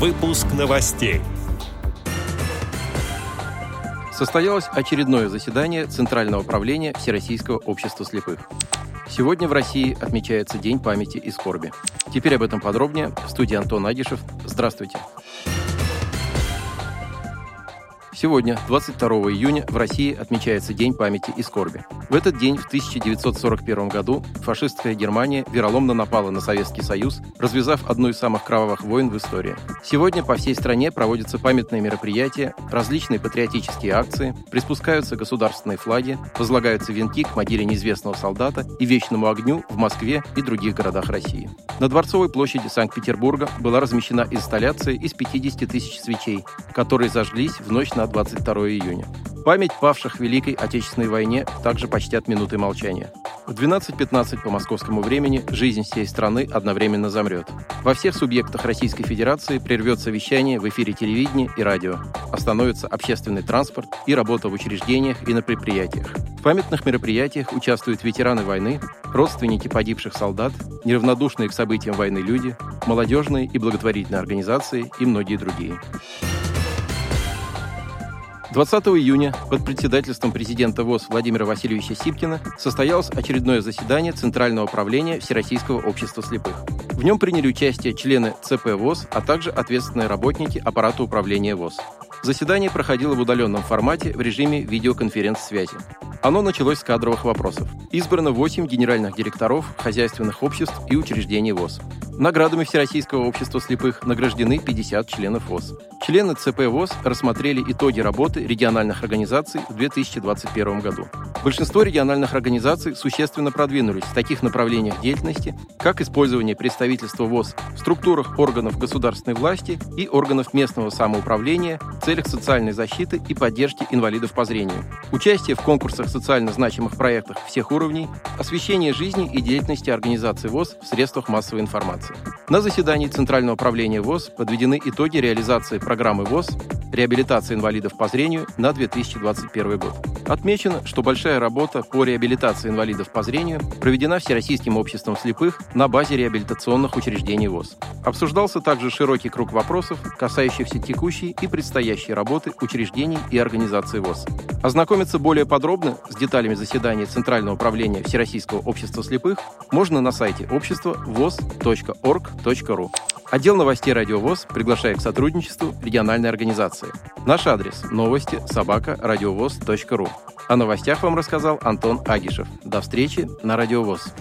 Выпуск новостей. Состоялось очередное заседание Центрального управления Всероссийского общества слепых. Сегодня в России отмечается День памяти и скорби. Теперь об этом подробнее. В студии Антон Агишев. Здравствуйте. Сегодня, 22 июня, в России отмечается День памяти и скорби. В этот день, в 1941 году, фашистская Германия вероломно напала на Советский Союз, развязав одну из самых кровавых войн в истории. Сегодня по всей стране проводятся памятные мероприятия, различные патриотические акции, приспускаются государственные флаги, возлагаются венки к могиле неизвестного солдата и вечному огню в Москве и других городах России. На Дворцовой площади Санкт-Петербурга была размещена инсталляция из 50 тысяч свечей, которые зажглись в ночь на 22 июня. Память павших в Великой Отечественной войне также почтят минуты молчания. В 12.15 по московскому времени жизнь всей страны одновременно замрет. Во всех субъектах Российской Федерации прервется вещание в эфире телевидения и радио. Остановится общественный транспорт и работа в учреждениях и на предприятиях. В памятных мероприятиях участвуют ветераны войны, родственники погибших солдат, неравнодушные к событиям войны люди, молодежные и благотворительные организации и многие другие. 20 июня под председательством президента ВОЗ Владимира Васильевича Сипкина состоялось очередное заседание Центрального управления Всероссийского общества слепых. В нем приняли участие члены ЦП ВОЗ, а также ответственные работники аппарата управления ВОЗ. Заседание проходило в удаленном формате в режиме видеоконференц-связи. Оно началось с кадровых вопросов. Избрано 8 генеральных директоров хозяйственных обществ и учреждений ВОЗ. Наградами Всероссийского общества слепых награждены 50 членов ВОЗ. Члены ЦП ВОЗ рассмотрели итоги работы региональных организаций в 2021 году. Большинство региональных организаций существенно продвинулись в таких направлениях деятельности, как использование представительства ВОЗ в структурах органов государственной власти и органов местного самоуправления в целях социальной защиты и поддержки инвалидов по зрению, участие в конкурсах социально значимых проектах всех уровней, освещение жизни и деятельности организации ВОЗ в средствах массовой информации. На заседании Центрального управления ВОЗ подведены итоги реализации программы ВОЗ «Реабилитация инвалидов по зрению» на 2021 год. Отмечено, что большая работа по реабилитации инвалидов по зрению проведена Всероссийским обществом слепых на базе реабилитационных учреждений ВОЗ. Обсуждался также широкий круг вопросов, касающихся текущей и предстоящей работы учреждений и организаций ВОЗ. Ознакомиться более подробно с деталями заседания Центрального управления Всероссийского общества слепых можно на сайте общества voz.org.ru. Отдел новостей «Радиовоз» приглашает к сотрудничеству региональной организации. Наш адрес – новости собака радиовоз.ру. О новостях вам рассказал Антон Агишев. До встречи на «Радиовоз».